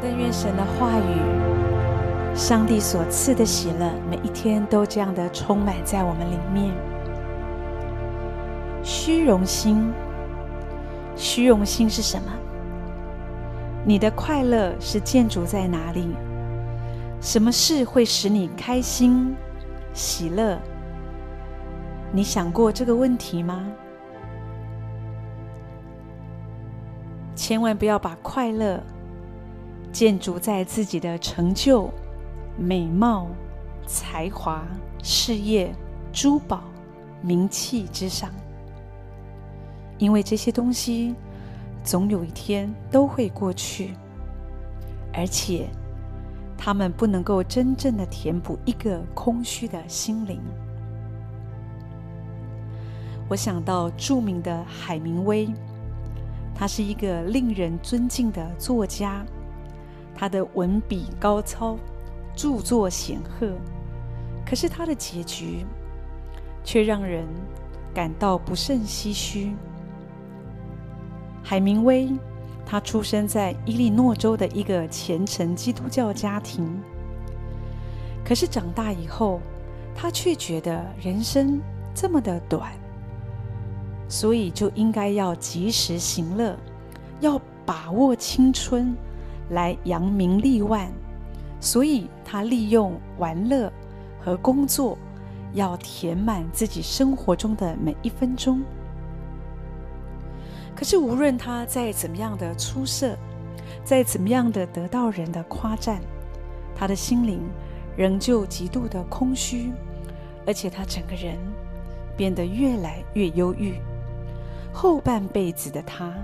但愿神的话语，上帝所赐的喜乐，每一天都这样的充满在我们里面。虚荣心，虚荣心是什么？你的快乐是建筑在哪里？什么事会使你开心、喜乐？你想过这个问题吗？千万不要把快乐建筑在自己的成就、美貌、才华、事业、珠宝、名气之上，因为这些东西总有一天都会过去，而且它们不能够真正的填补一个空虚的心灵。我想到著名的海明威，他是一个令人尊敬的作家，他的文笔高超，著作显赫，可是他的结局却让人感到不胜唏嘘。海明威，他出生在伊利诺州的一个虔诚基督教家庭，可是长大以后，他却觉得人生这么的短。所以就应该要及时行乐，要把握青春，来扬名立万。所以他利用玩乐和工作，要填满自己生活中的每一分钟。可是无论他再怎么样的出色，再怎么样的得到人的夸赞，他的心灵仍旧极度的空虚，而且他整个人变得越来越忧郁。后半辈子的他，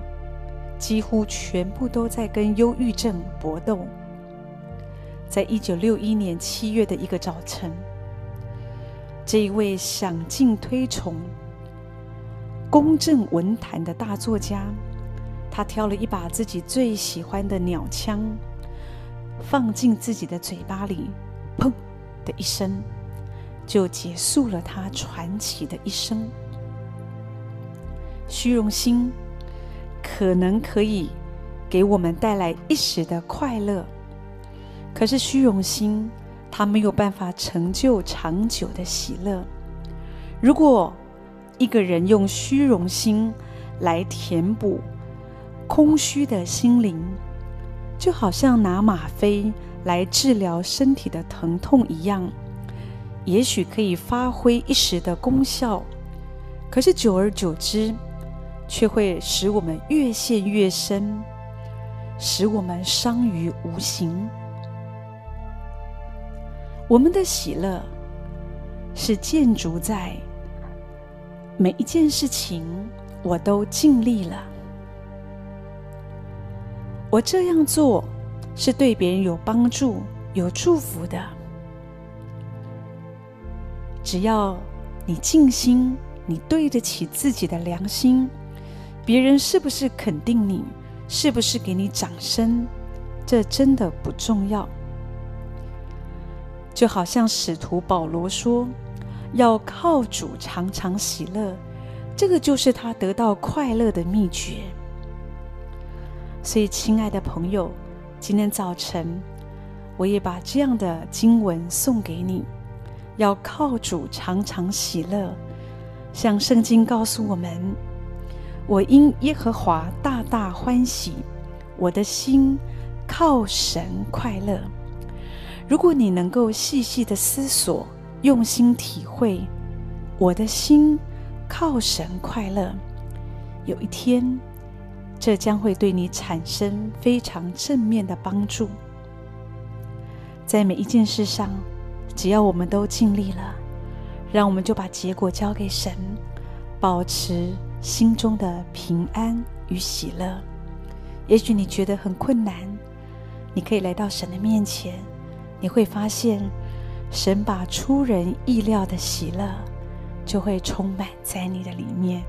几乎全部都在跟忧郁症搏斗。在一九六一年七月的一个早晨，这一位享尽推崇、公正文坛的大作家，他挑了一把自己最喜欢的鸟枪，放进自己的嘴巴里，砰的一声，就结束了他传奇的一生。虚荣心可能可以给我们带来一时的快乐，可是虚荣心它没有办法成就长久的喜乐。如果一个人用虚荣心来填补空虚的心灵，就好像拿吗啡来治疗身体的疼痛一样，也许可以发挥一时的功效，可是久而久之，却会使我们越陷越深，使我们伤于无形。我们的喜乐是建筑在每一件事情我都尽力了，我这样做是对别人有帮助、有祝福的。只要你尽心，你对得起自己的良心。别人是不是肯定你，是不是给你掌声，这真的不重要。就好像使徒保罗说：“要靠主常常喜乐，这个就是他得到快乐的秘诀。”所以，亲爱的朋友，今天早晨我也把这样的经文送给你：要靠主常常喜乐，像圣经告诉我们。我因耶和华大大欢喜，我的心靠神快乐。如果你能够细细的思索，用心体会，我的心靠神快乐，有一天，这将会对你产生非常正面的帮助。在每一件事上，只要我们都尽力了，让我们就把结果交给神，保持。心中的平安与喜乐，也许你觉得很困难，你可以来到神的面前，你会发现，神把出人意料的喜乐就会充满在你的里面。